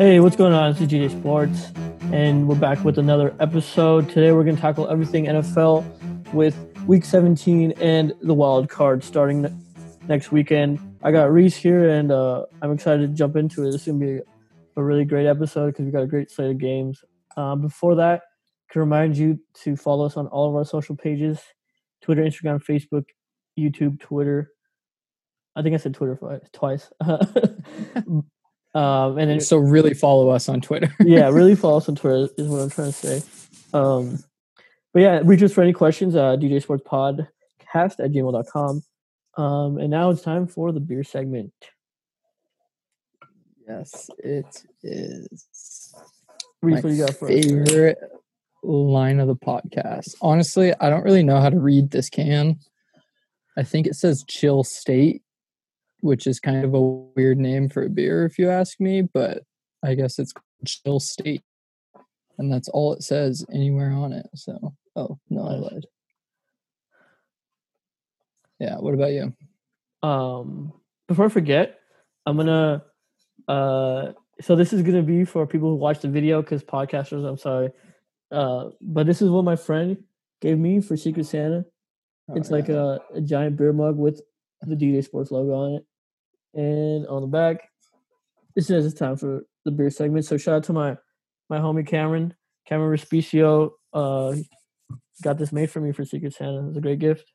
Hey, what's going on? This is GJ Sports, and we're back with another episode. Today, we're going to tackle everything NFL with Week 17 and the wild card starting ne- next weekend. I got Reese here, and uh, I'm excited to jump into it. This is going to be a really great episode because we got a great slate of games. Um, before that, I can remind you to follow us on all of our social pages: Twitter, Instagram, Facebook, YouTube, Twitter. I think I said Twitter twice. Um, and then, so really follow us on Twitter. yeah, really follow us on Twitter is what I'm trying to say. Um, but yeah, reach us for any questions, uh, DJ Sports Podcast at gmail.com. Um, and now it's time for the beer segment. Yes, it is. Reese, what do you got for favorite us? line of the podcast? Honestly, I don't really know how to read this can. I think it says chill state which is kind of a weird name for a beer if you ask me, but I guess it's chill state. And that's all it says anywhere on it. So, oh, no, I lied. Yeah, what about you? Um, before I forget, I'm gonna uh so this is gonna be for people who watch the video because podcasters, I'm sorry. Uh, but this is what my friend gave me for Secret Santa. Oh, it's yeah. like a, a giant beer mug with the DJ Sports logo on it. And on the back, it says it's time for the beer segment. So shout out to my my homie Cameron, Cameron Respicio. Uh, got this made for me for Secret Santa. It's a great gift.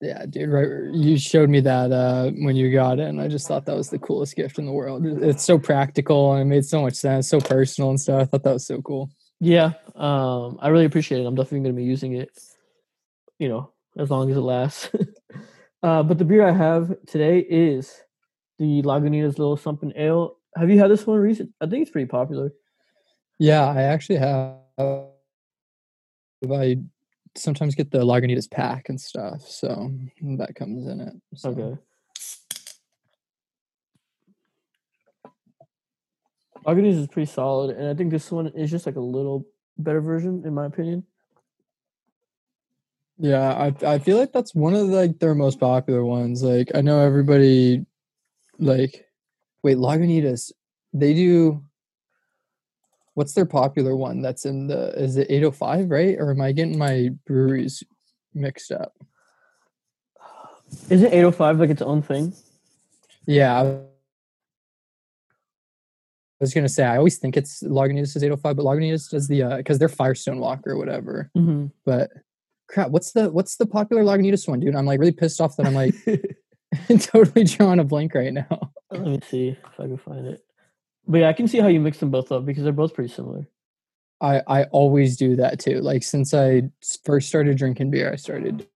Yeah, dude, right. You showed me that uh, when you got it, and I just thought that was the coolest gift in the world. It's so practical and it made so much sense, so personal and stuff. I thought that was so cool. Yeah, um, I really appreciate it. I'm definitely going to be using it. You know, as long as it lasts. Uh, but the beer I have today is the Lagunitas Little Something Ale. Have you had this one recent? I think it's pretty popular. Yeah, I actually have. I sometimes get the Lagunitas pack and stuff, so that comes in it. So. Okay. Lagunitas is pretty solid, and I think this one is just like a little better version, in my opinion. Yeah, I I feel like that's one of the, like their most popular ones. Like I know everybody like wait, Lagunitas, they do what's their popular one that's in the is it 805, right? Or am I getting my breweries mixed up? Is it 805 like its own thing? Yeah. I was gonna say I always think it's Lagunitas is 805, but Lagunitas does the uh because they're Firestone Walker or whatever. Mm-hmm. But crap, what's the what's the popular Lagunitas one, dude? I'm like really pissed off that I'm like totally drawing a blank right now. Let me see if I can find it. But yeah, I can see how you mix them both up because they're both pretty similar. I I always do that too. Like since I first started drinking beer, I started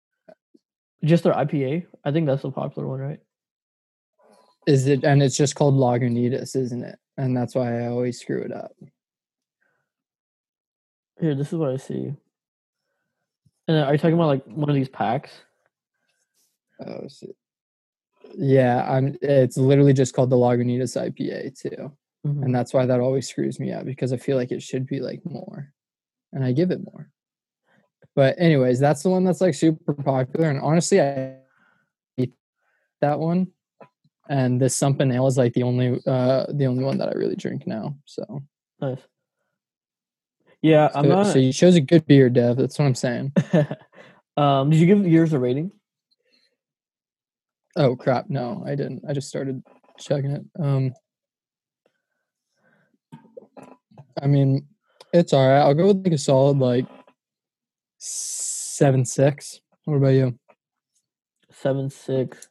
just their IPA. I think that's the popular one, right? Is it? And it's just called Lagunitas, isn't it? And that's why I always screw it up. Here, this is what I see. And are you talking about like one of these packs? Oh, shit. yeah. I'm. It's literally just called the Lagunitas IPA too, mm-hmm. and that's why that always screws me up because I feel like it should be like more, and I give it more. But anyways, that's the one that's like super popular, and honestly, I eat that one. And this Something Ale is like the only uh the only one that I really drink now. So nice. Yeah, so, I'm not. So you chose a good beer, Dev. That's what I'm saying. um, did you give yours a rating? Oh crap! No, I didn't. I just started checking it. Um, I mean, it's all right. I'll go with like a solid like seven six. What about you? Seven six.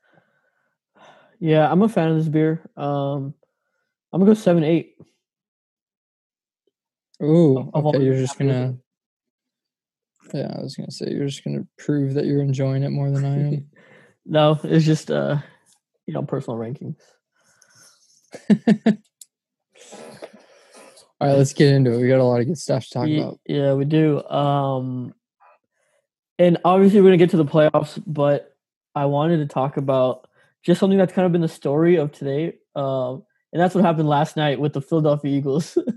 Yeah, I'm a fan of this beer. Um, I'm gonna go seven eight. Ooh, okay. You're just gonna. Yeah, I was gonna say you're just gonna prove that you're enjoying it more than I am. no, it's just uh, you know, personal rankings. All right, let's get into it. We got a lot of good stuff to talk yeah, about. Yeah, we do. Um, and obviously we're gonna get to the playoffs, but I wanted to talk about just something that's kind of been the story of today. Um, and that's what happened last night with the Philadelphia Eagles.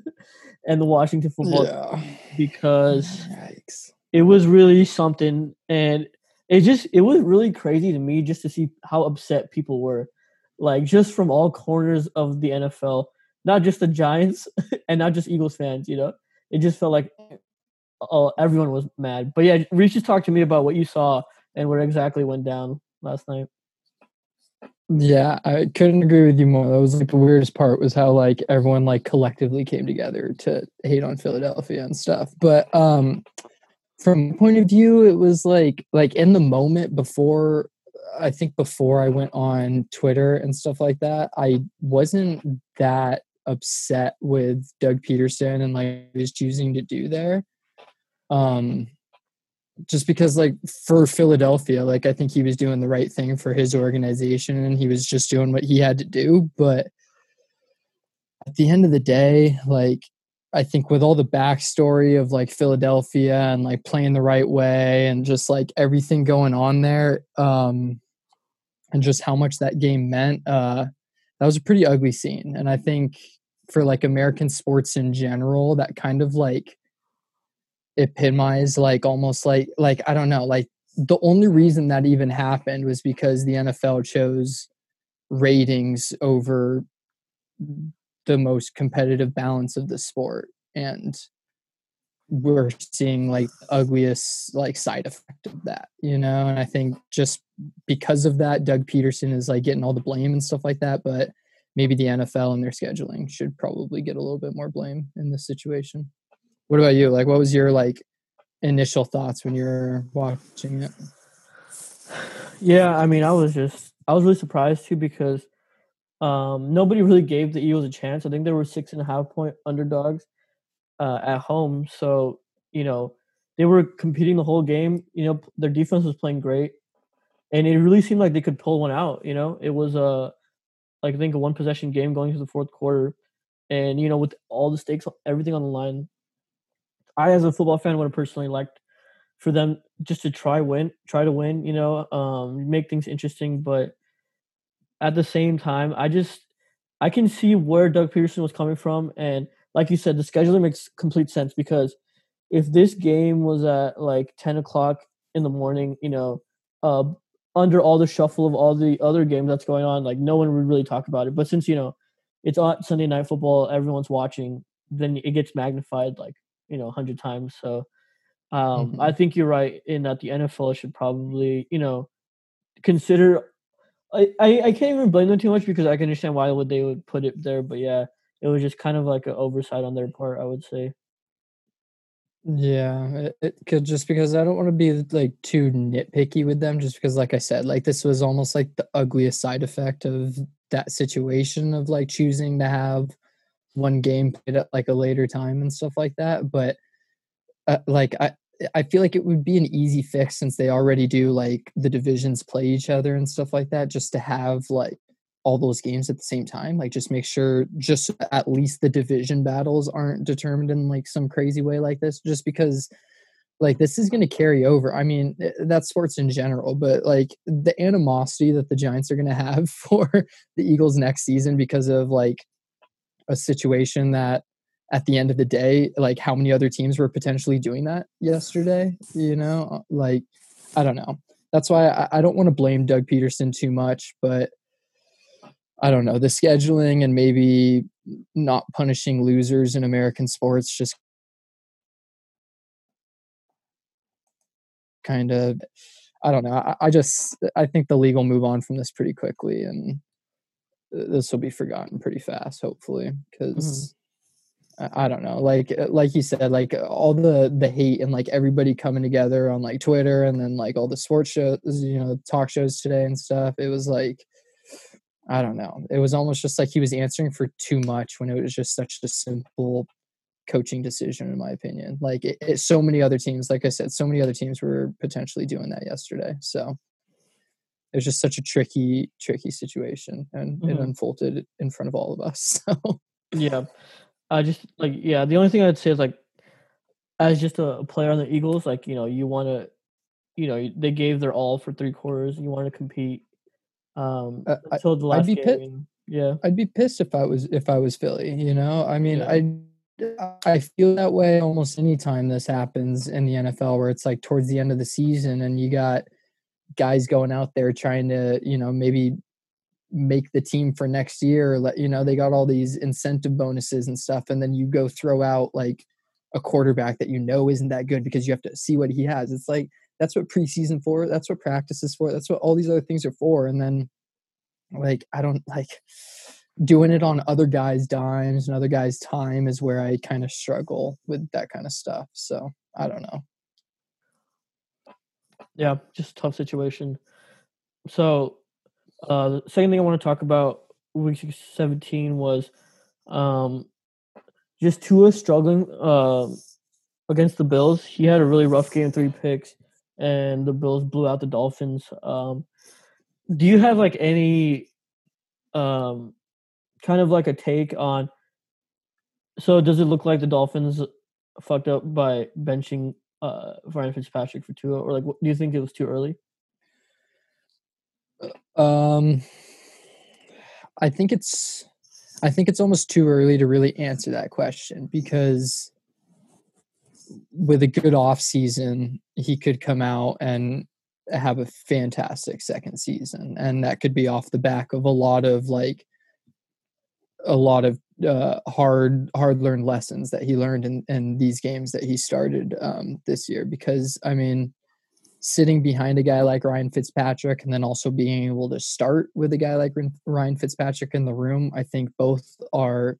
and the Washington football yeah. because Yikes. it was really something and it just it was really crazy to me just to see how upset people were like just from all corners of the NFL, not just the Giants and not just Eagles fans. You know, it just felt like oh everyone was mad. But yeah, Reese just talked to me about what you saw and what exactly went down last night. Yeah, I couldn't agree with you more. That was like the weirdest part was how like everyone like collectively came together to hate on Philadelphia and stuff. But um from point of view, it was like like in the moment before I think before I went on Twitter and stuff like that, I wasn't that upset with Doug Pederson and like he's choosing to do there. Um just because like for Philadelphia, like I think he was doing the right thing for his organization and he was just doing what he had to do. But at the end of the day, like I think with all the backstory of like Philadelphia and like playing the right way and just like everything going on there, um, and just how much that game meant, uh, that was a pretty ugly scene. And I think for like American sports in general, that kind of like epitomize like almost like like I don't know like the only reason that even happened was because the NFL chose ratings over the most competitive balance of the sport and we're seeing like ugliest like side effect of that you know? And i think just because of that doug pederson is like getting all the blame and stuff like that but maybe the nfl and their scheduling should probably get a little bit more blame in this situation what about you? Like, what was your like initial thoughts when you were watching it? Yeah, I mean, I was just I was really surprised too because um, nobody really gave the Eagles a chance. I think they were six and a half point underdogs uh, at home, so you know they were competing the whole game. You know, their defense was playing great, and it really seemed like they could pull one out. You know, it was a like I think a one possession game going to the fourth quarter, and you know with all the stakes, everything on the line, I, as a football fan, would have personally liked for them just to try win, try to win. You know, um, make things interesting. But at the same time, I just I can see where Doug Pederson was coming from, and like you said, the scheduling makes complete sense because if this game was at like ten o'clock in the morning, you know, uh, under all the shuffle of all the other games that's going on, like no one would really talk about it. But since you know it's on Sunday night football, everyone's watching, then it gets magnified like you know, hundred times. So um, mm-hmm. I think you're right in that the NFL should probably, you know, consider. I, I, I can't even blame them too much because I can understand why would they would put it there, but yeah, it was just kind of like an oversight on their part, I would say. Yeah, it, it could just because I don't want to be like too nitpicky with them, just because, like I said, like this was almost like the ugliest side effect of that situation of like choosing to have one game played at like a later time and stuff like that. But uh, like I I feel like it would be an easy fix since they already do like the divisions play each other and stuff like that, just to have like all those games at the same time. Like just make sure just at least the division battles aren't determined in like some crazy way like this, just because like this is going to carry over. I mean, eh, that's sports in general, but like the animosity that the Giants are going to have for the Eagles next season because of like a situation that at the end of the day like how many other teams were potentially doing that yesterday you know? Uh, like i don't know. That's why i, I don't want to blame doug Pederson too much but i don't know. The scheduling and maybe not punishing losers in american sports just kind of i don't know. I, I just i think the league will move on from this pretty quickly and this will be forgotten pretty fast, hopefully, because mm-hmm. I, I, don't know, like uh, like you said, like all the the hate and like everybody coming together on like Twitter and then like all the sports shows, you know, talk shows today and stuff. It was like. I don't know. It was almost just like he was answering for too much when it was just such a simple coaching decision, in my opinion. Like it, it, so many other teams, like I said, so many other teams were potentially doing that yesterday. So it was just such a tricky, tricky situation, and mm-hmm. it unfolded in front of all of us. So yeah, I just like yeah. The only thing I'd say is like, as just a player on the Eagles, like you know, you want to, you know, they gave their all for three quarters. and You want to compete um uh, until the last I'd be game. Pissed, yeah, I'd be pissed if I was if I was Philly. You know, I mean, yeah. I. I feel that way almost anytime this happens in the NFL, where it's like towards the end of the season and you got guys going out there trying to, you know, maybe make the team for next year. Let you know they got all these incentive bonuses and stuff, and then you go throw out like a quarterback that you know isn't that good because you have to see what he has. It's like that's what preseason for. That's what practice is for. That's what all these other things are for. And then like I don't like doing it on other guys' dimes and other guys' time is where I kind of struggle with that kind of stuff. So I don't know. Yeah, just tough situation. So uh the second thing I want to talk about week 17 was um just Tua struggling uh, against the Bills. He had a really rough game, three picks, and the Bills blew out the Dolphins. Um, do you have like any um, kind of like a take on? So does it look like the Dolphins fucked up by benching uh, Ryan Fitzpatrick for Tua, or like, do you think it was too early? Um, I think it's I think it's almost too early to really answer that question because with a good off season, he could come out and have a fantastic second season, and that could be off the back of a lot of like a lot of uh, hard hard learned lessons that he learned in, in these games that he started um, this year. Because I mean, sitting behind a guy like Ryan Fitzpatrick and then also being able to start with a guy like Ryan Fitzpatrick in the room, I think both are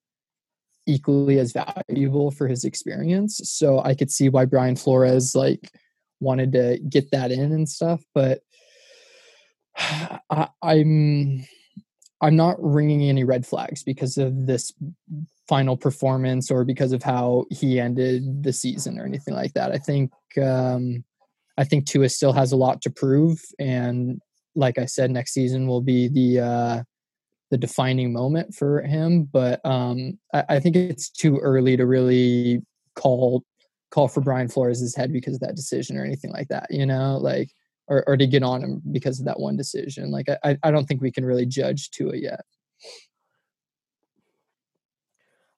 equally as valuable for his experience. So I could see why Brian Flores like wanted to get that in and stuff, but I, I'm I'm not ringing any red flags because of this final performance or because of how he ended the season or anything like that. I think um, I think Tua still has a lot to prove, and like I said, next season will be the uh, the defining moment for him. But um, I, I, think it's too early to really call call for Brian Flores' head because of that decision or anything like that. You know, like or or to get on him because of that one decision. Like I I don't think we can really judge Tua yet.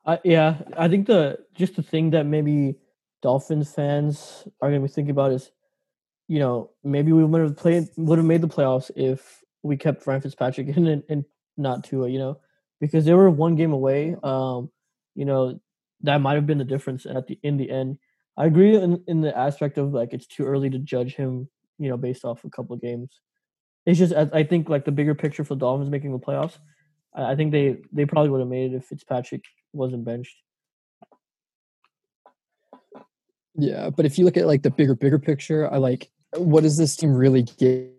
Uh, yeah, I think the just the thing that maybe Dolphins fans are going to be thinking about is you know, maybe we would have played would have made the playoffs if we kept Ryan Fitzpatrick in and, and not Tua, you know, because they were one game away. Um, you know, that might have been the difference at the in the end. I agree in, in the aspect of like it's too early to judge him, you know, based off a couple of games. It's just I think like the bigger picture for the Dolphins making the playoffs. I, think they they probably would have made it if Fitzpatrick wasn't benched. Yeah, but if you look at like the bigger bigger picture, I like what does this team really get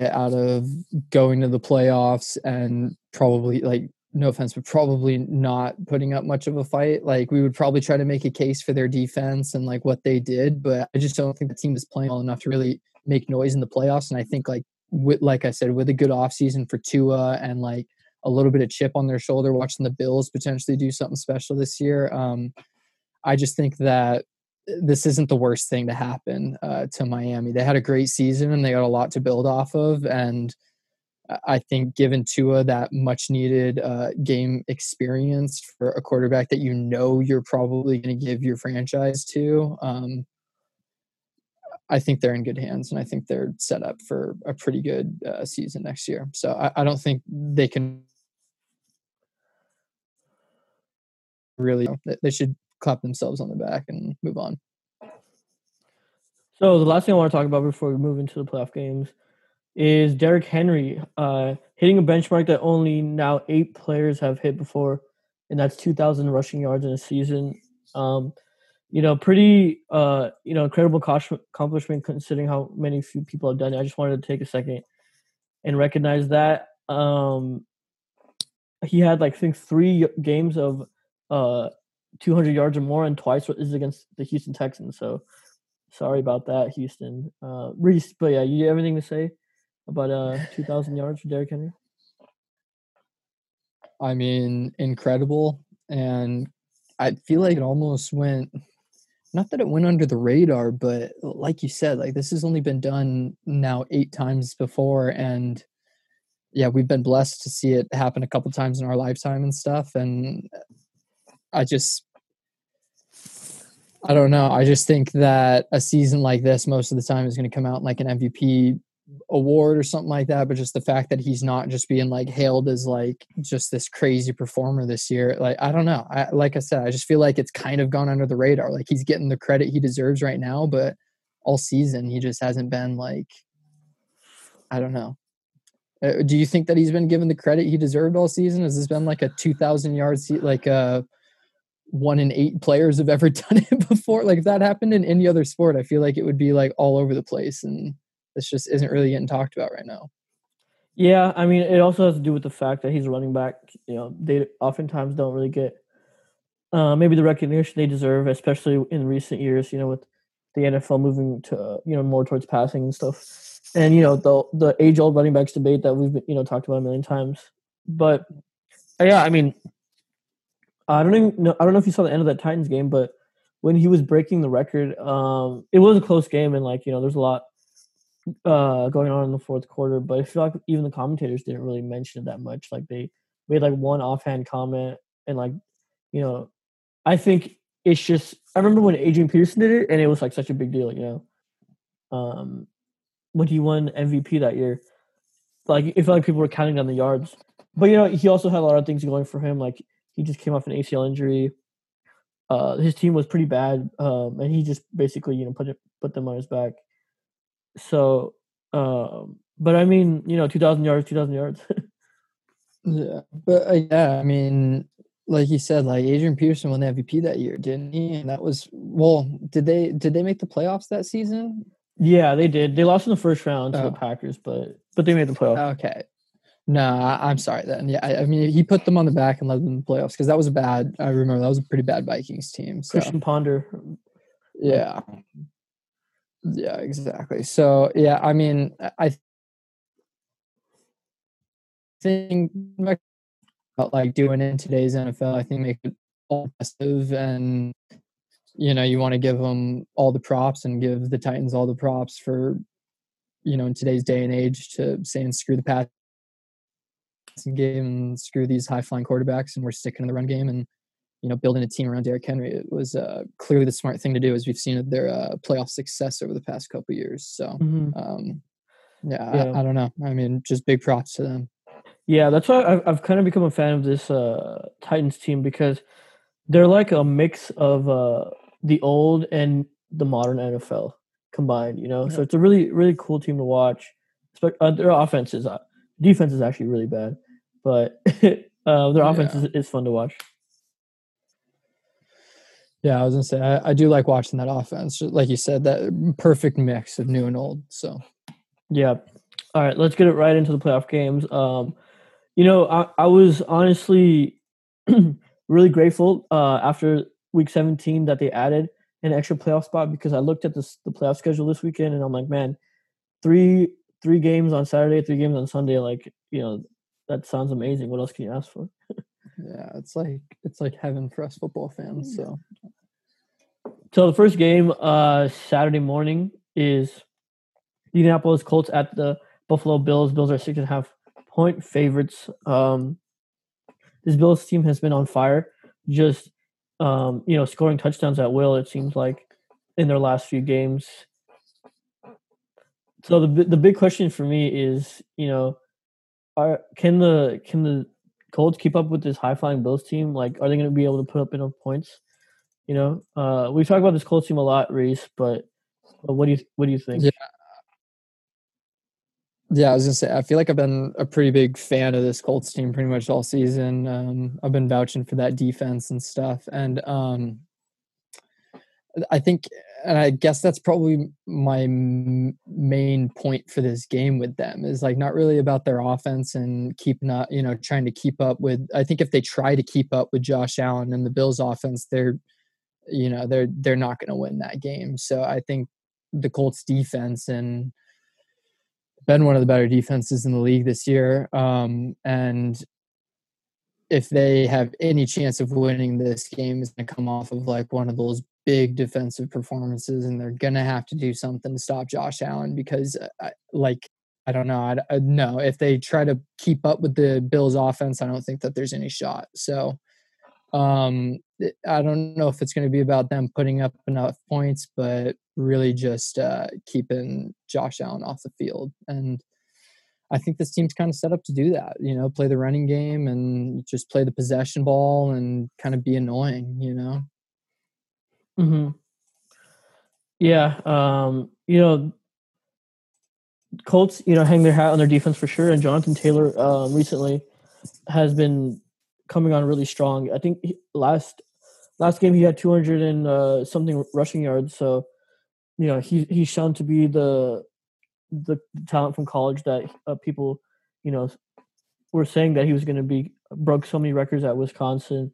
out of going to the playoffs and probably like no offense but probably not putting up much of a fight like we would probably try to make a case for their defense and like what they did but i just don't think the team is playing well enough to really make noise in the playoffs and i think like with like i said with a good offseason for tua and like a little bit of chip on their shoulder watching the bills potentially do something special this year um i just think that this isn't the worst thing to happen uh, to Miami. They had a great season and they got a lot to build off of. And I think given Tua that much needed uh, game experience for a quarterback that you know you're probably going to give your franchise to, um, I think they're in good hands and I think they're set up for a pretty good uh, season next year. So I, I don't think they can really, they should clap themselves on the back and move on. So the last thing I want to talk about before we move into the playoff games is Derrick Henry uh, hitting a benchmark that only now eight players have hit before, and that's 2,000 rushing yards in a season. Um, you know, pretty uh, you know incredible accomplishment considering how many few people have done it. I just wanted to take a second and recognize that. Um, he had like I think three games of uh 200 yards or more, and twice is against the Houston Texans. So sorry about that, Houston. Uh, Reese, but yeah, you have anything to say about uh 2,000 yards for Derrick Henry? I mean, incredible, and I feel like it almost went. Not that it went under the radar, but like you said, like this has only been done now eight times before, and yeah, we've been blessed to see it happen a couple times in our lifetime and stuff. And I just I don't know. I just think that a season like this most of the time is going to come out like an MVP award or something like that, but just the fact that he's not just being like hailed as like just this crazy performer this year. Like I don't know. I, like I said, I just feel like it's kind of gone under the radar. Like he's getting the credit he deserves right now, but all season he just hasn't been like I don't know. Uh, do you think that he's been given the credit he deserved all season? Has this been like a 2,000 yards, like a uh, one in eight players have ever done it before? Like if that happened in any other sport, I feel like it would be like all over the place, and this just isn't really getting talked about right now. Yeah, I mean, it also has to do with the fact that he's running back. You know, they oftentimes don't really get uh, maybe the recognition they deserve, especially in recent years. You know, with the NFL moving to you know more towards passing and stuff and you know the the age old running backs debate that we've you know talked about a million times. But yeah, I mean, I don't even know. I don't know if you saw the end of that Titans game, but when he was breaking the record, um, it was a close game, and like you know, there's a lot uh, going on in the fourth quarter. But I feel like even the commentators didn't really mention it that much. Like they made like one offhand comment, and like you know, I think it's just. I remember when Adrian Peterson did it, and it was like such a big deal, you know. Um, when he won MVP that year. Like it felt like people were counting down the yards. But you know, he also had a lot of things going for him. Like he just came off an ACL injury. Uh, his team was pretty bad, um, and he just basically you know put it put them on his back. So, um, but I mean, you know, two thousand yards, two thousand yards. yeah, but uh, yeah, I mean, like you said, like Adrian Peterson won the MVP that year, didn't he? And that was well, did they did they make the playoffs that season? Yeah, they did. They lost in the first round to oh. the Packers, but but they made the playoffs. Okay. No, I, am sorry then. Yeah, I, I, mean he put them on the back and led them to the playoffs because that was a bad. I remember that was a pretty bad Vikings team. So. Christian Ponder. Yeah. Yeah, exactly. So yeah, I mean, I think like doing in today's NFL, I think make it all positive and you know you want to give them all the props and give the Titans all the props for you know in today's day and age to saying screw the passing game and screw these high flying quarterbacks and we're sticking in the run game and you know building a team around Derrick Henry it was uh, clearly the smart thing to do as we've seen their uh, playoff success over the past couple years so mm-hmm. um, yeah, yeah. I, I, don't know I mean just big props to them yeah that's why I've, I've kind of become a fan of this uh, Titans team because they're like a mix of uh, the old and the modern NFL combined. You know, yeah. so it's a really really cool team to watch. Uh, their offense is uh, defense is actually really bad, but uh, their offense yeah. is, is, fun to watch. Yeah, I was gonna say I, I do like watching that offense. Like you said, that perfect mix of new and old. So, yeah. All right, let's get it right into the playoff games. Um, you know, I, I was honestly really grateful uh, after week 17 that they added an extra playoff spot because I looked at this, the playoff schedule this weekend and I'm like, man, three three games on Saturday, three games on Sunday, like you know, that sounds amazing. What else can you ask for? Yeah, it's like it's like heaven for us football fans. So, so the first game, uh, Saturday morning is Indianapolis Colts at the Buffalo Bills. Bills are six and a half point favorites. Um, this Bills team has been on fire. Just um, you know, scoring touchdowns at will. It seems like in their last few games. So the the big question for me is, you know, are can the can the Colts keep up with this high flying Bills team? Like, are they going to be able to put up enough points? You know, uh, we talk about this Colts team a lot, Reese, but, but what do you what do you think? Yeah, yeah, I was gonna say I feel like I've been a pretty big fan of this Colts team pretty much all season. Um, I've been vouching for that defense and stuff, and um, I think, and I guess that's probably my m- main point for this game with them is like not really about their offense and keep not you know trying to keep up with. I think if they try to keep up with Josh Allen and the Bills' offense, they're you know they're they're not going to win that game. So I think the Colts defense and been one of the better defenses in the league this year. Um, and if they have any chance of winning this game, is going to come off of like one of those big defensive performances, and they're to have to do something to stop Josh Allen because, uh, like, I don't know. I, I no, if they try to keep up with the Bills' offense, I don't think that there's any shot. So, Um, I don't know if it's going to be about them putting up enough points, but really just uh, keeping Josh Allen off the field. And I think this team's kind of set up to do that. You know, play the running game and just play the possession ball and kind of be annoying. You know. Hmm. Yeah. Um. You know, Colts. You know, hang their hat on their defense for sure. And Jonathan Taylor um, recently has been coming on really strong. I think he, last last game he had 200 and uh, something rushing yards. So, you know, he he's shown to be the the talent from college that uh, people, you know, were saying that he was going to be broke so many records at Wisconsin.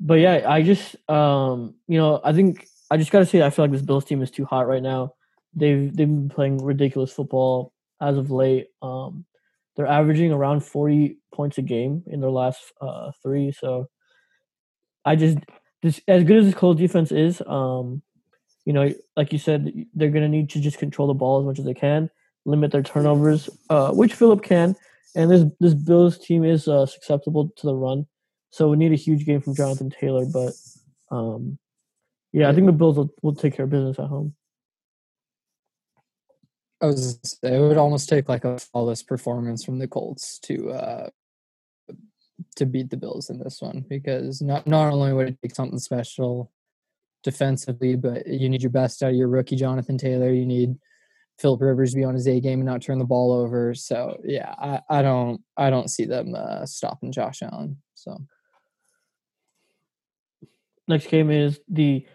But yeah, I just um, you know, I think I just got to say I feel like this Bills team is too hot right now. They've they've been playing ridiculous football as of late. Um, they're averaging around 40 points a game in their last uh, three. So I just this as good as this Colts defense is, um, you know, like you said, they're gonna need to just control the ball as much as they can, limit their turnovers, uh, which Philip can. And this this Bills team is uh, susceptible to the run, so we need a huge game from Jonathan Taylor. But um, yeah, I think the Bills will, will take care of business at home. I was it would almost take like a flawless performance from the Colts to uh to beat the Bills in this one because not not only would it take something special defensively, but you need your best out of your rookie Jonathan Taylor. You need Philip Rivers to be on his A game and not turn the ball over. So yeah, I, I don't I don't see them uh, stopping Josh Allen. So next game is the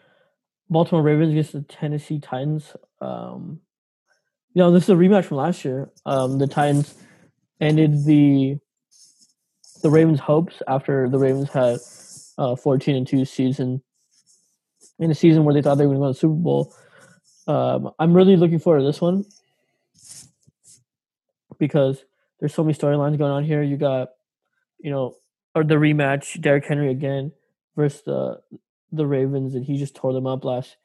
Baltimore Ravens against the Tennessee Titans. Um, you know, this is a rematch from last year. Um, the Titans ended the the Ravens' hopes after the Ravens had uh, 14 and two season in a season where they thought they were going to win the Super Bowl. Um, I'm really looking forward to this one because there's so many storylines going on here. You got, you know, or the rematch, Derrick Henry again versus the the Ravens, and he just tore them up last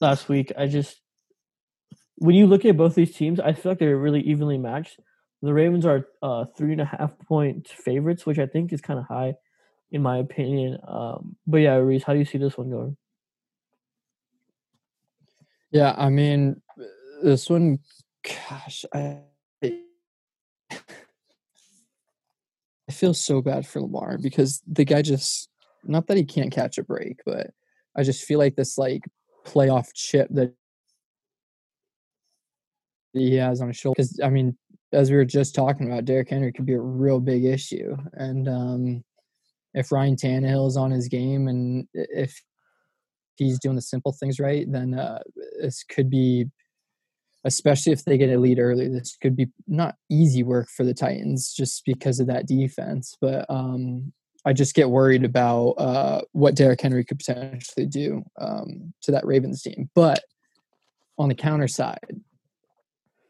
last week. I just when you look at both these teams, I feel like they're really evenly matched. The Ravens are uh, three and a half point favorites, which I think is kind of high, in my opinion. Um, but yeah, Reese, how do you see this one going? Yeah, I mean, this one, gosh, I I feel so bad for Lamar because the guy just not that he can't catch a break, but I just feel like this like playoff chip that he has on his shoulder. Because I mean, as we were just talking about, Derrick Henry could be a real big issue, and um, if Ryan Tannehill is on his game, and if he's doing the simple things right, then uh, this could be, especially if they get a lead early, this could be not easy work for the Titans just because of that defense. But um, I just get worried about uh, what Derrick Henry could potentially do um, to that Ravens team. But on the counter side,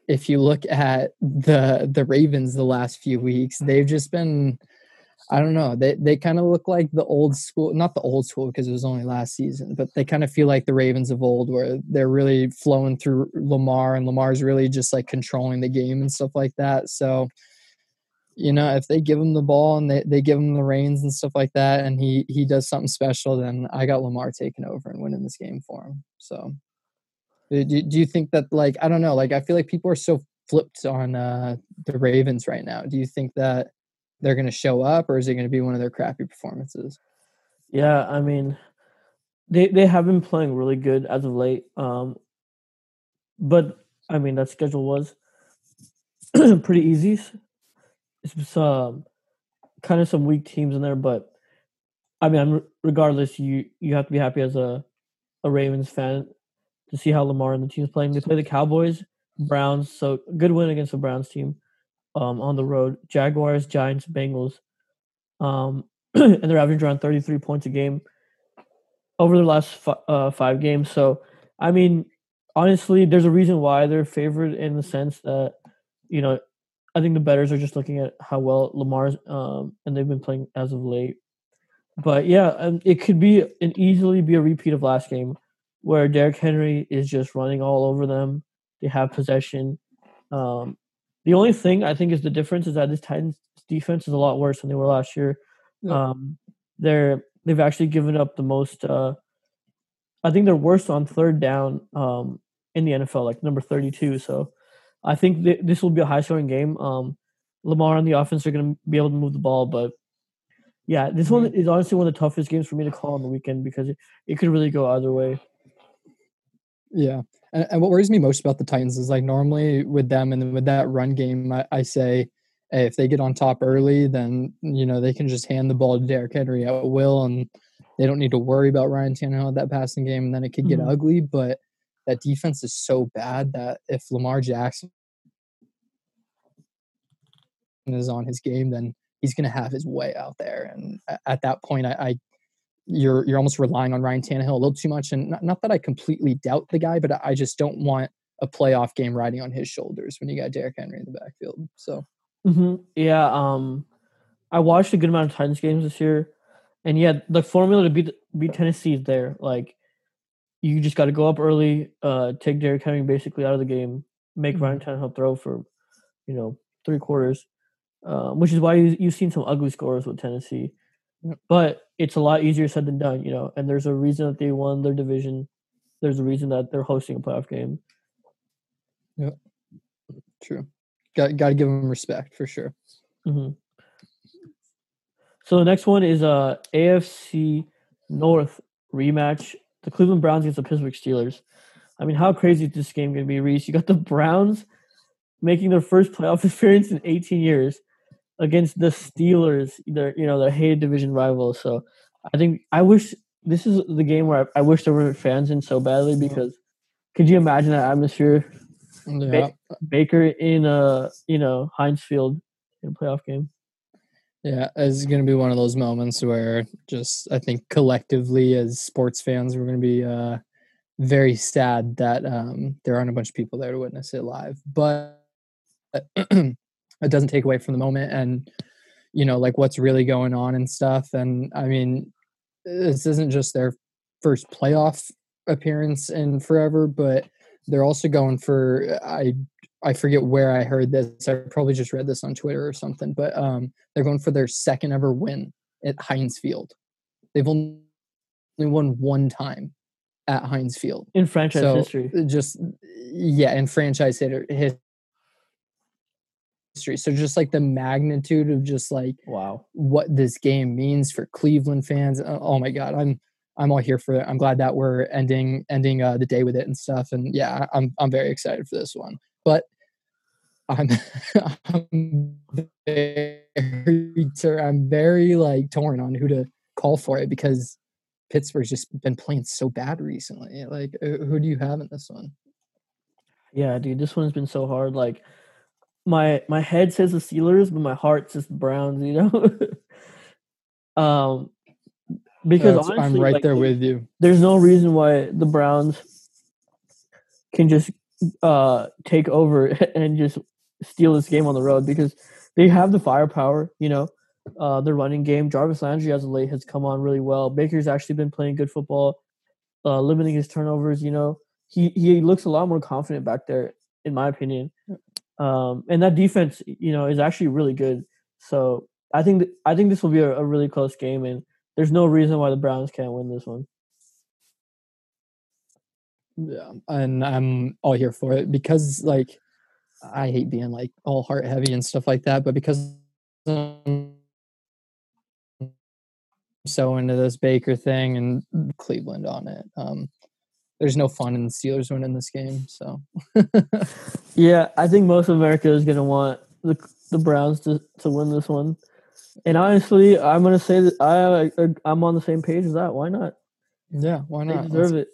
if you look at the the Ravens the last few weeks, they've just been I don't know. They they kind of look like the old school, not the old school because it was only last season, but they kind of feel like the Ravens of old, where they're really flowing through Lamar, and Lamar's really just like controlling the game and stuff like that. So, you know, if they give him the ball and they, they give him the reins and stuff like that, and he he does something special, then I got Lamar taking over and winning this game for him. So, do, do you think that like I don't know, like I feel like people are so flipped on uh, the Ravens right now. Do you think that? they're going to show up, or is it going to be one of their crappy performances? Yeah, I mean, they they have been playing really good as of late. Um, but I mean, that schedule was pretty easy. It's um, kind of some weak teams in there, but I mean, regardless, you you have to be happy as a a Ravens fan to see how Lamar and the team's playing. They play the Cowboys, Browns, so good win against the Browns team um, on the road. Jaguars, Giants, Bengals, um, and they're averaging around 33 points a game over the last f- uh, five games. So, I mean, honestly, there's a reason why they're favored in the sense that, you know, I think the betters are just looking at how well Lamar's um, and they've been playing as of late. But yeah, um, it could be an easily be a repeat of last game where Derrick Henry is just running all over them. They have possession. Um, the only thing I think is the difference is that this Titans defense is a lot worse than they were last year. Yeah. Um, they're they've actually given up the most. Uh, I think they're worst on third down um, in the NFL, like number thirty-two. So I think th- this will be a high-scoring game. Um, Lamar and the offense are going to be able to move the ball, but yeah, this one mm-hmm. is honestly one of the toughest games for me to call on the weekend because it, it could really go either way. Yeah. And, and what worries me most about the Titans is like normally with them and with that run game, I, I say, hey, if they get on top early, then, you know, they can just hand the ball to Derrick Henry at will and they don't need to worry about Ryan Tannehill at that passing game and then it could get mm-hmm. ugly. But that defense is so bad that if Lamar Jackson is on his game, then he's going to have his way out there. And at that point, I, I, you're you're almost relying on Ryan Tannehill a little too much. And not, not that I completely doubt the guy, but I just don't want a playoff game riding on his shoulders when you got Derrick Henry in the backfield. So, mm-hmm. yeah, um, I watched a good amount of Titans games this year, and yeah, the formula to beat beat Tennessee is there. Like, you just got to go up early, uh, take Derrick Henry basically out of the game, make mm-hmm. Ryan Tannehill throw for, you know, three quarters, um, which is why you, you've seen some ugly scores with Tennessee. But it's a lot easier said than done, you know. And there's a reason that they won their division. There's a reason that they're hosting a playoff game. Yep, true. Got got to give them respect for sure. Mm-hmm. So the next one is a uh, AFC North rematch: the Cleveland Browns against the Pittsburgh Steelers. I mean, how crazy is this game going to be, Reese? You got the Browns making their first playoff appearance in 18 years against the Steelers, their you know their hated division rivals. So I think I wish this is the game where I, I wish there were fans in so badly because could you imagine that atmosphere? Yeah. Ba- Baker in a you know Heinz Field in a playoff game. Yeah, it's going to be one of those moments where just I think collectively as sports fans we're going to be uh, very sad that um, there aren't a bunch of people there to witness it live. But it doesn't take away from the moment and you know like what's really going on and stuff and i mean this isn't just their first playoff appearance in forever but they're also going for i i forget where i heard this i probably just read this on twitter or something but um they're going for their second ever win at heinz field they've only won one time at heinz field in franchise so history just yeah in franchise history history. So just like the magnitude of just like wow what this game means for Cleveland fans. Uh, oh my god, I'm I'm all here for it. I'm glad that we're ending ending uh, the day with it and stuff. And yeah, I'm I'm very excited for this one. But I'm I'm very I'm very like torn on who to call for it because Pittsburgh's just been playing so bad recently. Like, who do you have in this one? Yeah, dude, this one's been so hard. Like, my my head says the Steelers, but my heart says the Browns. You know, um, because honestly, I'm right like, there with you. There's no reason why the Browns can just uh take over and just steal this game on the road because they have the firepower. You know, uh, the running game. Jarvis Landry as of late has come on really well. Baker's actually been playing good football, uh, limiting his turnovers. You know, he he looks a lot more confident back there, in my opinion. Um, and that defense, you know, is actually really good. So I think th- I think this will be a, a, really close game, and there's no reason why the Browns can't win this one. Yeah, and I'm all here for it because, like, I hate being like all heart heavy and stuff like that, but because I'm so into this Baker thing and Cleveland on it, um, there's no fun in the Steelers winning this game. So yeah, I think most of America is gonna want the the Browns to, to win this one. And honestly, I'm gonna say that I I'm on the same page as that. Why not? Yeah, why not? They deserve it.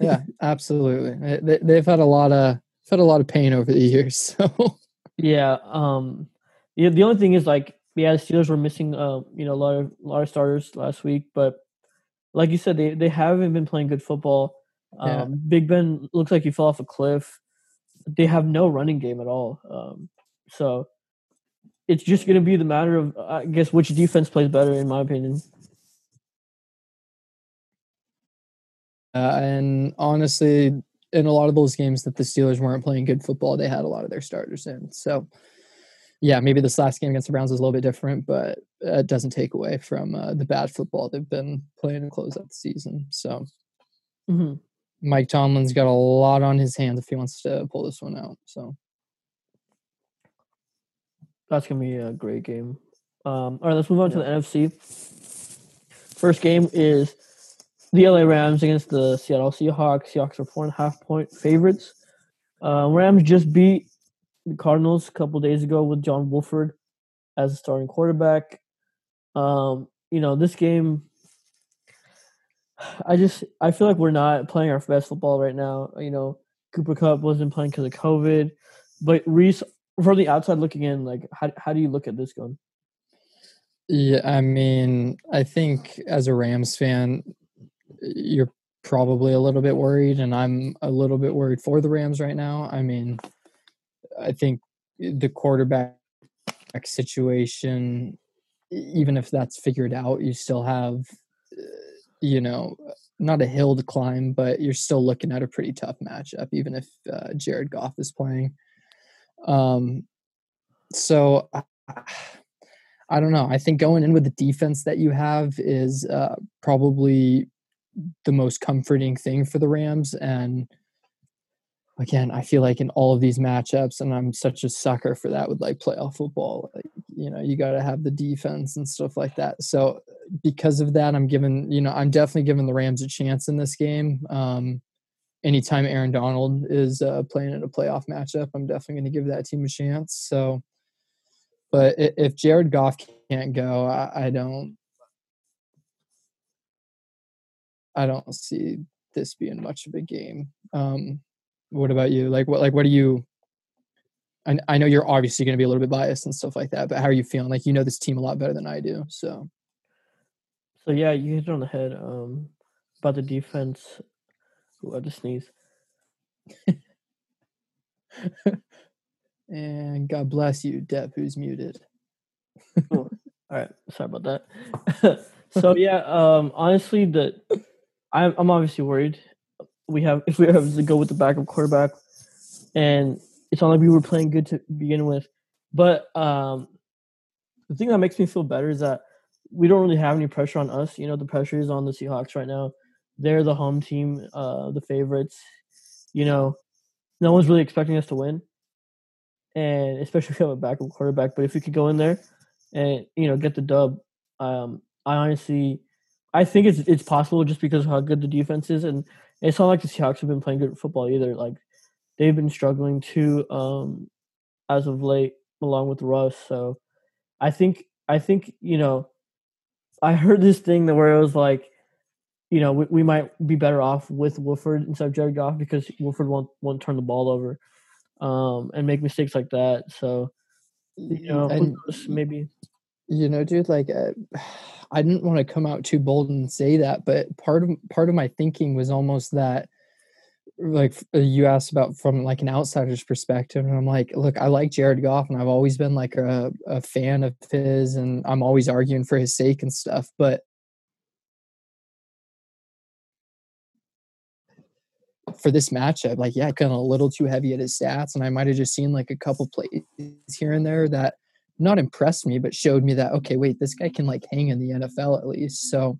yeah, absolutely. They, they've had a lot of had a lot of pain over the years. So yeah, um, yeah. The only thing is like yeah, the Steelers were missing uh, you know a lot of a lot of starters last week, but like you said, they they haven't been playing good football. Yeah. Um, Big Ben looks like he fell off a cliff. They have no running game at all. Um, so it's just going to be the matter of, I guess, which defense plays better, in my opinion. Uh, and honestly, in a lot of those games that the Steelers weren't playing good football, they had a lot of their starters in. So yeah, maybe this last game against the Browns is a little bit different, but it doesn't take away from uh, the bad football they've been playing to close out the season. So, mm-hmm. Mike Tomlin's got a lot on his hands if he wants to pull this one out. So, that's gonna be a great game. Um, all right, let's move on yeah. to the NFC. First game is the LA Rams against the Seattle Seahawks. Seahawks are four and a half point favorites. Uh, Rams just beat the Cardinals a couple days ago with John Wolford as a starting quarterback. Um, you know, this game, I just I feel like we're not playing our best football right now. You know, Cooper Kupp wasn't playing because of COVID, but Reese, from the outside looking in, like how how do you look at this going? Yeah, I mean, I think as a Rams fan, you're probably a little bit worried, and I'm a little bit worried for the Rams right now. I mean, I think the quarterback situation, even if that's figured out, you still have, uh, you know, not a hill to climb, but you're still looking at a pretty tough matchup, even if uh, Jared Goff is playing. Um, so I, I don't know. I think going in with the defense that you have is uh, probably the most comforting thing for the Rams. And again, I feel like in all of these matchups, and I'm such a sucker for that with like playoff football, like, you know, you got to have the defense and stuff like that. So because of that, I'm giving, you know, I'm definitely giving the Rams a chance in this game. Um, anytime Aaron Donald is uh, playing in a playoff matchup, I'm definitely going to give that team a chance. So, but if Jared Goff can't go, I, I don't, I don't see this being much of a game. Um, what about you? Like what like what do you I, I know you're obviously going to be a little bit biased and stuff like that, but how are you feeling? Like you know this team a lot better than I do, so. So yeah, you hit it on the head um, about the defense. I just sneeze. and God bless you, Depp, who's muted. All right, sorry about that. so yeah, um, honestly, the I'm I'm obviously worried we have if we have to go with the backup quarterback, and it's not like we were playing good to begin with. But um, the thing that makes me feel better is that we don't really have any pressure on us. You know, the pressure is on the Seahawks right now. They're the home team, uh, the favorites. You know, no one's really expecting us to win, and especially if we have a backup quarterback. But if we could go in there and you know get the dub, um, I honestly, I think it's it's possible just because of how good the defense is, and it's not like the Seahawks have been playing good football either. Like they've been struggling too um, as of late, along with Russ. So I think I think you know I heard this thing that where it was like, you know, we, we might be better off with Wolford instead of Jared Goff because Wolford won't won't turn the ball over um, and make mistakes like that. So you know, and, maybe you know, dude, like. Uh, I didn't want to come out too bold and say that, but part of part of my thinking was almost that like uh, you asked about from like an outsider's perspective and i'm like look i like jared goff and i've always been like a, a fan of his and i'm always arguing for his sake and stuff but for this matchup like yeah kind of a little too heavy at his stats and i might have just seen like a couple plays here and there that not impressed me, but showed me that okay, wait, this guy can like hang in the NFL at least. So,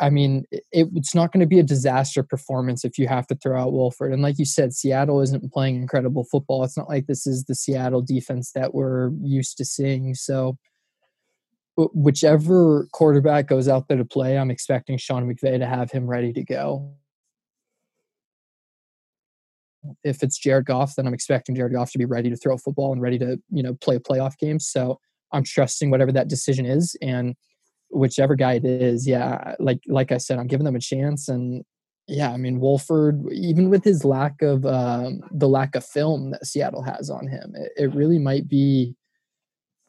I mean, it, it's not going to be a disaster performance if you have to throw out Wolford. And like you said, Seattle isn't playing incredible football. It's not like this is the Seattle defense that we're used to seeing. So, whichever quarterback goes out there to play, I'm expecting Sean McVay to have him ready to go if it's Jared Goff, then I'm expecting Jared Goff to be ready to throw a football and ready to, you know, play a playoff game. So I'm trusting whatever that decision is. And whichever guy it is, yeah, like like I said, I'm giving them a chance. And yeah, I mean Wolford, even with his lack of um, the lack of film that Seattle has on him, it, it really might be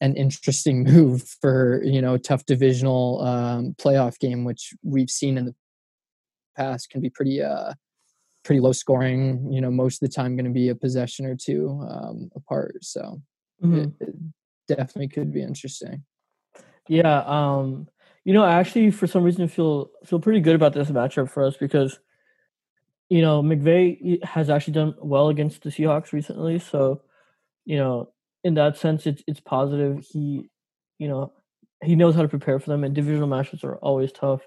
an interesting move for you know tough divisional um, playoff game, which we've seen in the past can be pretty uh, pretty low scoring. You know, most of the time going to be a possession or two um, apart. So mm-hmm. it, it, definitely could be interesting. Yeah, um, you know, I actually for some reason feel feel pretty good about this matchup for us because you know McVay has actually done well against the Seahawks recently. So you know, in that sense, it's it's positive. He, you know, he knows how to prepare for them, and divisional matchups are always tough.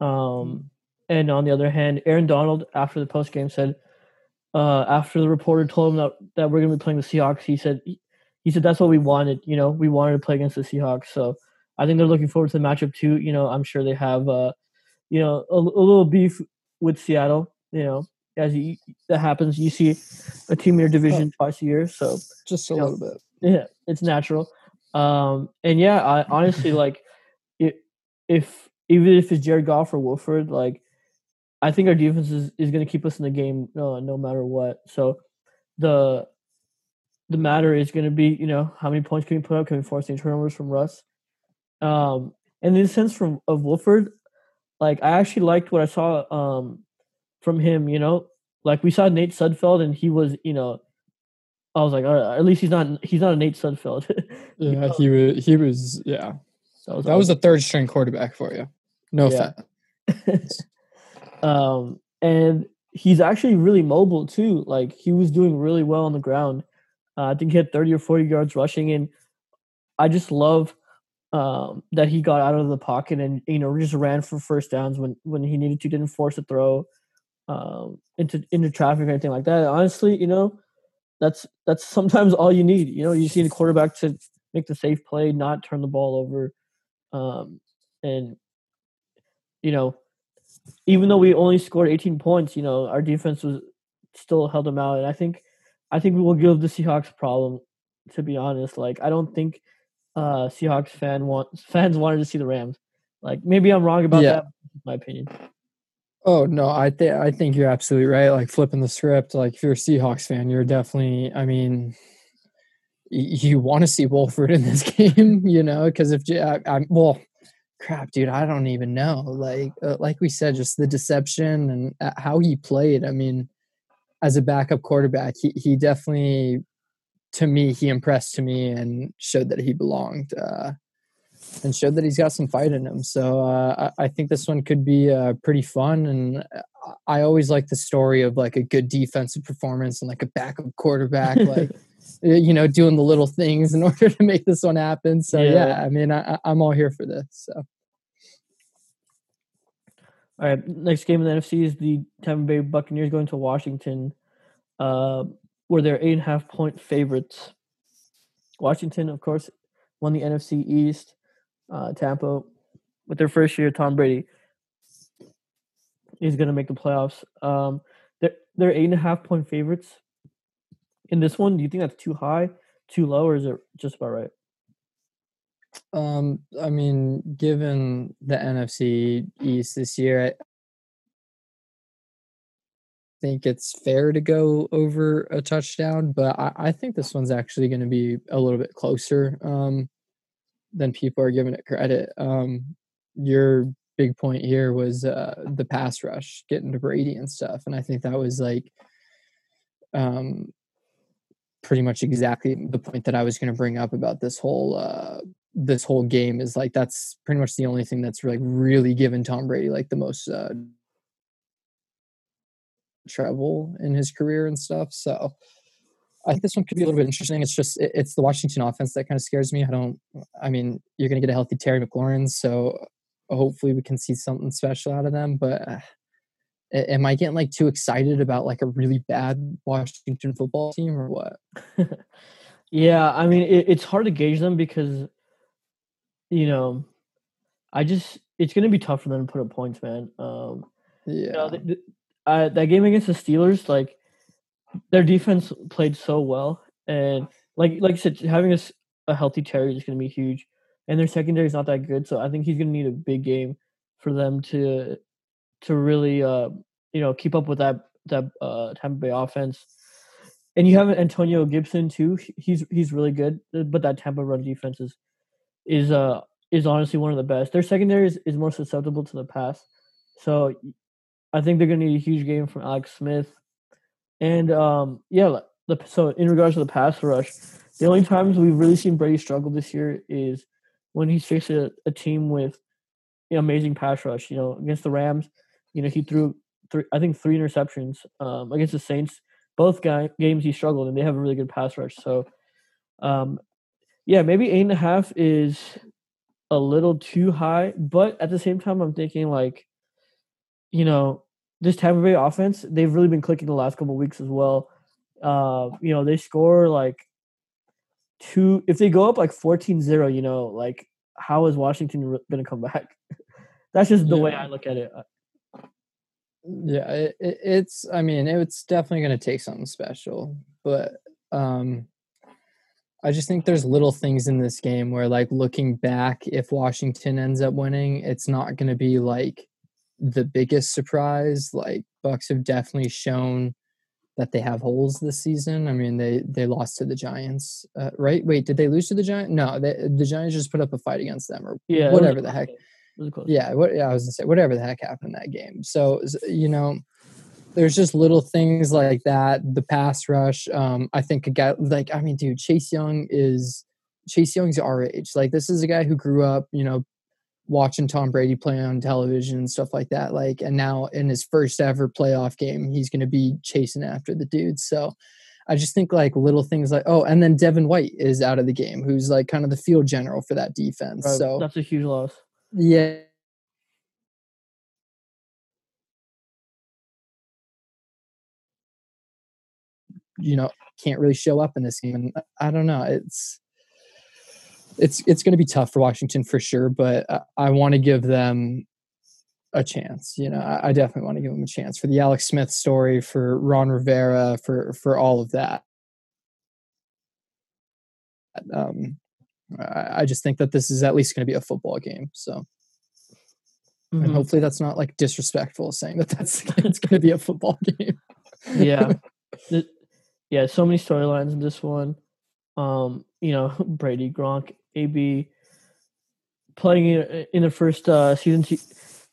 Um, and on the other hand, Aaron Donald after the post game said, uh, after the reporter told him that that we're going to be playing the Seahawks, he said he said that's what we wanted. You know, we wanted to play against the Seahawks, so I think they're looking forward to the matchup too. You know, I'm sure they have, uh, you know, a, a little beef with Seattle. You know, as you, that happens, you see a team in your division oh, twice a year, so just a little know, bit. Yeah, it's natural. Um, and yeah, I honestly like it, if even if it's Jared Goff or Wolford, like I think our defense is, is going to keep us in the game uh, no matter what. So the the matter is going to be, you know, how many points can we put up? Can we force any turnovers from Russ? Um, and in the sense from of Wolford, like I actually liked what I saw um from him. You know, like we saw Nate Sudfeld, and he was, you know, I was like, all right, at least he's not he's not a Nate Sudfeld. yeah, know? he was he was yeah. That was that was a third string quarterback for you. No yeah. offense. um, and he's actually really mobile too. Like he was doing really well on the ground. Uh, I think he had 30 or 40 yards rushing, and I just love um, that he got out of the pocket and you know just ran for first downs when when he needed to, didn't force a throw um, into into traffic or anything like that. Honestly, you know, that's that's sometimes all you need. You know, you just need a quarterback to make the safe play, not turn the ball over, um, and you know, even though we only scored 18 points, you know, our defense was still held them out, and I think I think we will give the Seahawks problem. To be honest, like I don't think uh, Seahawks fan want fans wanted to see the Rams. Like maybe I'm wrong about yeah. that. my opinion. Oh no, I think I think you're absolutely right. Like flipping the script. Like if you're a Seahawks fan, you're definitely. I mean, you want to see Wolford in this game, you know? Because if I, well, crap, dude, I don't even know. Like uh, like we said, just the deception and uh, how he played. I mean, as a backup quarterback, he he definitely to me, he impressed to me and showed that he belonged uh, and showed that he's got some fight in him. So uh, I, I, think this one could be uh, pretty fun. And I always like the story of like a good defensive performance and like a backup quarterback, like you know, doing the little things in order to make this one happen. So yeah, yeah I mean, I, I'm all here for this. So. All right, next game in the NFC is the Tampa Bay Buccaneers going to Washington. Uh, were their eight and a half point favorites. Washington, of course, won the NFC East. Uh, Tampa, with their first year, Tom Brady is going to make the playoffs. Um, they're, they're eight and a half point favorites. In this one, do you think that's too high, too low, or is it just about right? Um, I mean, given the NFC East this year, I think it's fair to go over a touchdown, but I, I think this one's actually going to be a little bit closer um, than people are giving it credit. Um, your big point here was uh, the pass rush, getting to Brady and stuff, and I think that was like um, pretty much exactly the point that I was going to bring up about this whole uh, this whole game is like that's pretty much the only thing that's like really given Tom Brady like the most uh, travel in his career and stuff. So I think this one could be a little bit interesting. It's just it's the Washington offense that kind of scares me. I don't. I mean, you're going to get a healthy Terry McLaurin, so hopefully we can see something special out of them. But uh, am I getting like too excited about like a really bad Washington football team or what? yeah, I mean it, it's hard to gauge them because you know I just it's going to be tough for them to put up points, man. Um, yeah, you know, the, that game against the Steelers, like their defense played so well, and like like I said, having a, a healthy Terry is going to be huge, and their secondary is not that good, so I think he's going to need a big game for them to to really uh you know keep up with that that uh Tampa Bay offense. And you have Antonio Gibson too. He's he's really good, uh, but that Tampa run defense is is uh is honestly one of the best. Their secondary is, is more susceptible to the pass. So I think they're going to need a huge game from Alex Smith. And um, yeah, the, so in regards to the pass rush, the only times we've really seen Brady struggle this year is when he's faced a, a team with you know, amazing pass rush. You know, against the Rams, you know he threw three, I think three interceptions. Um, against the Saints, both guy, games he struggled, and they have a really good pass rush. So Um, yeah, maybe eight and a half is a little too high, but at the same time, I'm thinking like, you know, this Tampa Bay offense, they've really been clicking the last couple weeks as well. Uh, you know, they score like two if they go up like 14-0, you know, like how is Washington going to come back? That's just the yeah. way I look at it. Yeah, it, it's I mean, it's definitely going to take something special, but um I just think there's little things in this game where like looking back if Washington ends up winning, it's not going to be like the biggest surprise. Like Bucks have definitely shown that they have holes this season. I mean, they they lost to the Giants, uh, right? Wait, did they lose to the Giants? No, they, the Giants just put up a fight against them, or yeah, whatever the heck. Yeah, what yeah, I was gonna say whatever the heck happened in that game. So you know, there's just little things like that. The pass rush. Um, I think a guy like I mean, dude, Chase Young is Chase Young's our age. Like this is a guy who grew up, you know, watching Tom Brady play on television and stuff like that. Like, and now in his first ever playoff game, he's going to be chasing after the dude. So I just think like little things like, oh, and then Devin White is out of the game, who's like kind of the field general for that defense. Right. So that's a huge loss. Yeah. You know, can't really show up in this game. And I don't know. It's, it's it's going to be tough for Washington for sure, but I, I want to give them a chance. You know, I, I definitely want to give them a chance for the Alex Smith story, for Ron Rivera, for for all of that. Um, I, I just think that this is at least going to be a football game. So, mm-hmm. and hopefully that's not like disrespectful saying that that's it's going to be a football game. yeah, yeah. So many storylines in this one. Um, you know, Brady, Gronk, AB playing in the first uh, season t-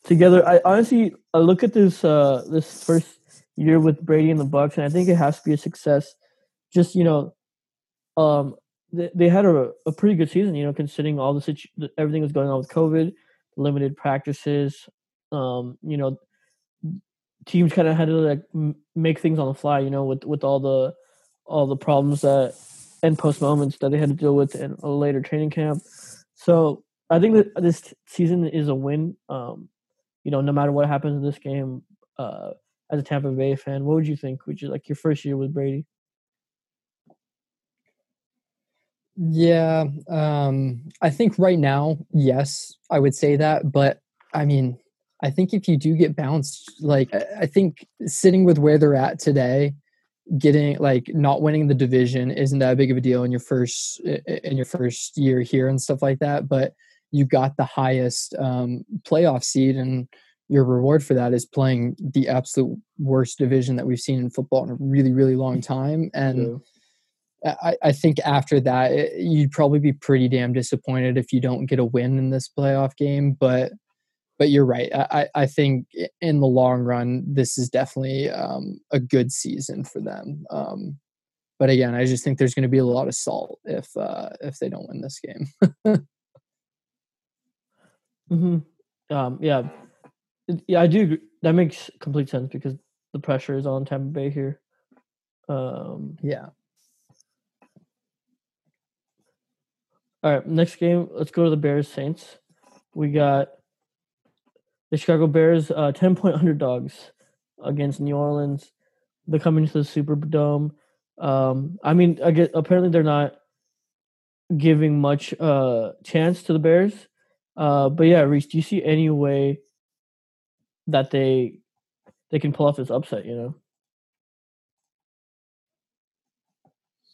together. I honestly I look at this uh, this first year with Brady and the Bucks, and I think it has to be a success. Just you know, um, they, had a, a pretty good season. You know, considering all the situ- everything was going on with COVID, limited practices. Um, you know, teams kind of had to like m- make things on the fly. You know, with with all the all the problems that and post moments that they had to deal with in a later training camp. So I think that this season is a win. Um, you know, no matter what happens in this game, uh, as a Tampa Bay fan, what would you think? Would you like your first year with Brady? Yeah, um, I think right now, yes, I would say that. But I mean, I think if you do get bounced, like I think sitting with where they're at today, getting like not winning the division isn't that big of a deal in your first in your first year here and stuff like that but you got the highest um, playoff seed and your reward for that is playing the absolute worst division that we've seen in football in a really really long time and I, I, think after that it, you'd probably be pretty damn disappointed if you don't get a win in this playoff game but but you're right. I, I think in the long run, this is definitely um, a good season for them. Um, but again, I just think there's going to be a lot of salt if uh, if they don't win this game. mm-hmm. um, yeah, yeah, I do. Agree. That makes complete sense because the pressure is on Tampa Bay here. Um, yeah. All right, next game. Let's go to the Bears Saints. We got the Chicago Bears, uh, 10 point underdogs against New Orleans. They're coming to the Superdome. Um, I mean, I get, apparently they're not giving much uh, chance to the Bears. Uh, but yeah, Reese, do you see any way that they they can pull off this upset? You know.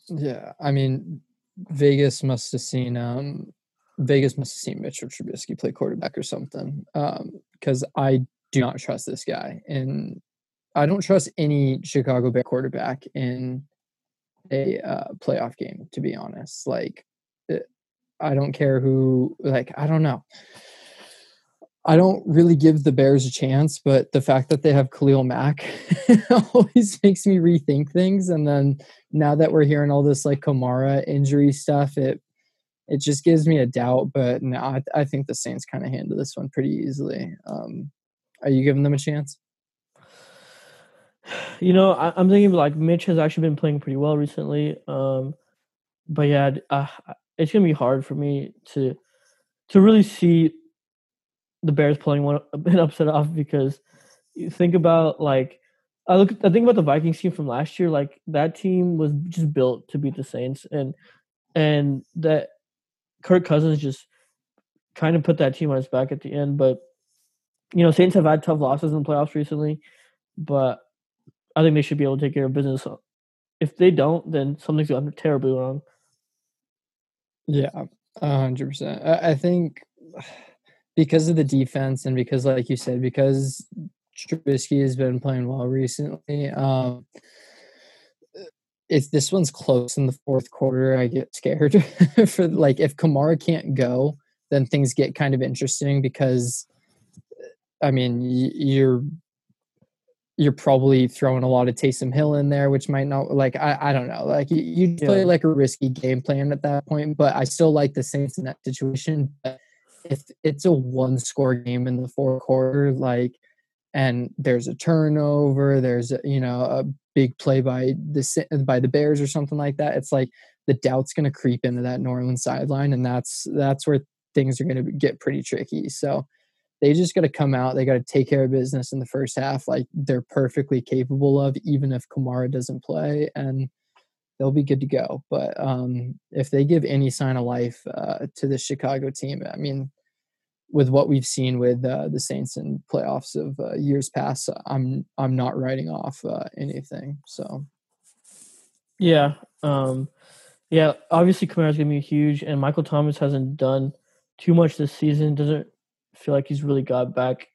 Yeah, I mean, Vegas must have seen um, Vegas must have seen Mitchell Trubisky play quarterback or something. Because um, I do not trust this guy, and I don't trust any Chicago Bear quarterback in a uh, playoff game. To be honest, like eh, I don't care who. Like I don't know. I don't really give the Bears a chance, but the fact that they have Khalil Mack always makes me rethink things. And then now that we're hearing all this like Kamara injury stuff, it it just gives me a doubt. But I, I think the Saints kind of handle this one pretty easily. Um, are you giving them a chance? You know, I, am thinking like Mitch has actually been playing pretty well recently. Um, but yeah, uh, it's gonna be hard for me to to really see the Bears pulling one an upset off because you think about like I look I think about the Vikings team from last year, like that team was just built to beat the Saints and and that Kirk Cousins just kind of put that team on his back at the end. But you know, Saints have had tough losses in the playoffs recently, but I think they should be able to take care of business. If they don't, then something's gone terribly wrong. Yeah, hundred percent. I think because of the defense and because, like you said, because Trubisky has been playing well recently. Um, if this one's close in the fourth quarter, I get scared for like if Kamara can't go, then things get kind of interesting because I mean you're you're probably throwing a lot of Taysom Hill in there, which might not like I, I don't know. Like you, you play yeah. like a risky game plan at that point, but I still like the Saints in that situation. But if it's a one score game in the fourth quarter, like and there's a turnover, there's a, you know a big play by the by the Bears or something like that, it's like the doubt's going to creep into that New Orleans sideline, and that's that's where things are going to get pretty tricky. So they just got to come out. They got to take care of business in the first half, like they're perfectly capable of, even if Kamara doesn't play, and they'll be good to go. But um, if they give any sign of life uh, to the Chicago team, I mean, with what we've seen with uh, the Saints in playoffs of uh, years past, I'm I'm not writing off uh, anything. So, yeah, um, yeah. Obviously, Kamara's gonna be huge, and Michael Thomas hasn't done too much this season. Doesn't feel like he's really got back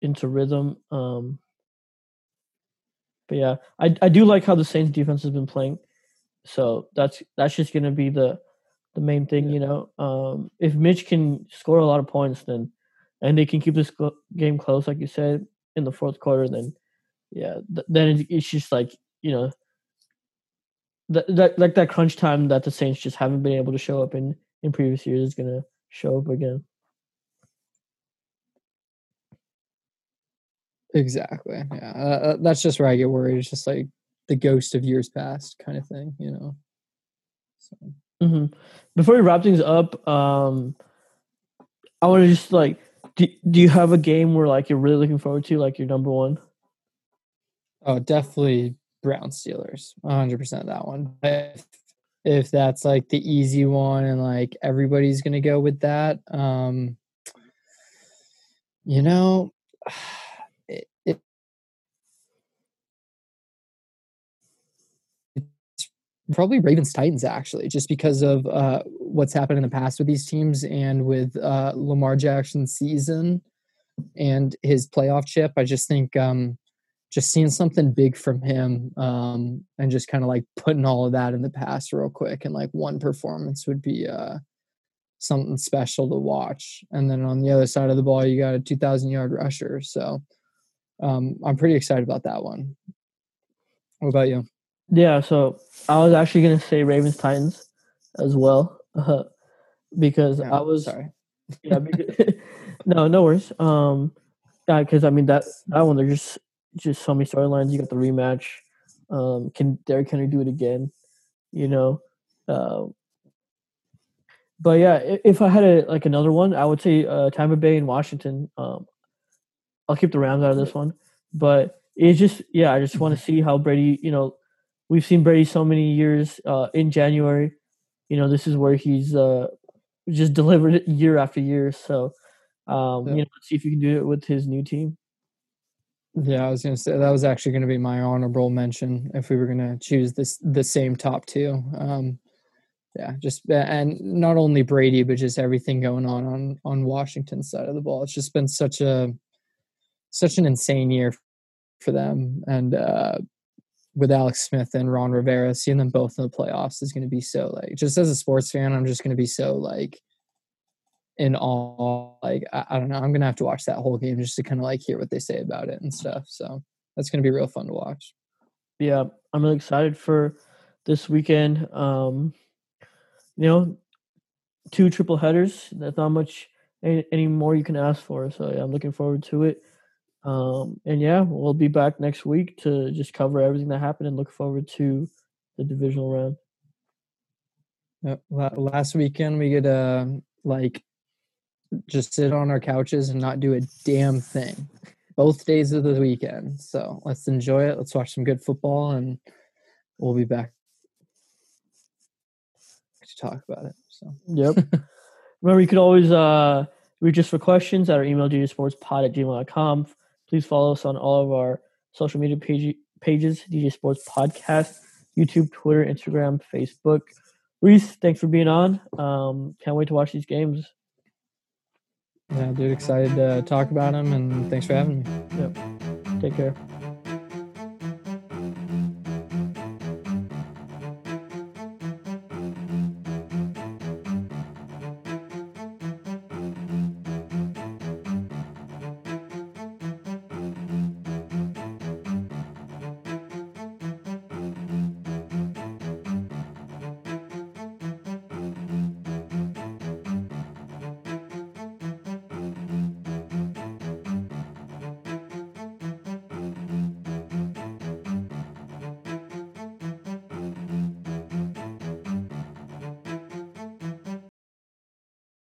into rhythm. Um, but yeah, I I do like how the Saints defense has been playing. So that's that's just gonna be the the main thing, yeah. you know. Um, if Mitch can score a lot of points, then and they can keep this game close, like you said, in the fourth quarter, then yeah, th- then it's just like you know, that, that like that crunch time that the Saints just haven't been able to show up in in previous years is gonna show up again. Exactly. Yeah, uh, uh, that's just where I get worried. It's just like the ghost of years past kind of thing, you know. So. Mm-hmm. Before we wrap things up, um, I want to just like, do, do you have a game where like you're really looking forward to, like your number one? Oh, definitely Brown Steelers, 100 percent that one. If, if that's like the easy one and like everybody's gonna go with that, um, you know. Probably Ravens Titans actually, just because of uh, what's happened in the past with these teams and with uh, Lamar Jackson's season and his playoff chip. I just think um, just seeing something big from him um, and just kind of like putting all of that in the past real quick and like one performance would be uh, something special to watch. And then on the other side of the ball, you got a 2,000 yard rusher. So um, I'm pretty excited about that one. What about you? Yeah, so I was actually gonna say Ravens Titans as well, uh, because I was sorry. yeah, because, no, no worries. Um, yeah, because I mean that that one there's just just so many storylines. You got the rematch. Um, can Derrick Henry do it again? You know, uh, but yeah, if I had a, like another one, I would say uh, Tampa Bay and Washington. Um, I'll keep the Rams out of this one, but it's just yeah, I just want to see how Brady, you know, we've seen Brady so many years uh, in January. You know, this is where he's uh, just delivered it year after year. So, um, yeah. you know, let's see if you can do it with his new team. Yeah, I was gonna say that was actually gonna be my honorable mention if we were gonna choose this the same top two. Um, yeah, just and not only Brady, but just everything going on on on Washington's side of the ball. It's just been such a such an insane year for them, and uh, with Alex Smith and Ron Rivera, seeing them both in the playoffs is going to be so like just as a sports fan, I'm just going to be so like in awe. Like I, I, don't know, I'm going to have to watch that whole game just to kind of like hear what they say about it and stuff. So that's going to be real fun to watch. Yeah, I'm really excited for this weekend. Um, you know, two triple headers. That's not much any, any more you can ask for. So yeah, I'm looking forward to it. Um, and yeah, we'll be back next week to just cover everything that happened and look forward to the divisional round. last weekend we could uh like just sit on our couches and not do a damn thing. Both days of the weekend. So let's enjoy it. Let's watch some good football and we'll be back to talk about it. So Yep. Remember you could always uh reach us for questions at our email djsportspod at gmail.com. Please follow us on all of our social media page, pages, DJ Sports Podcast, YouTube, Twitter, Instagram, Facebook. Reese, thanks for being on. Um, can't wait to watch these games. Yeah, dude, excited to talk about them, and thanks for having me. Yep. Take care.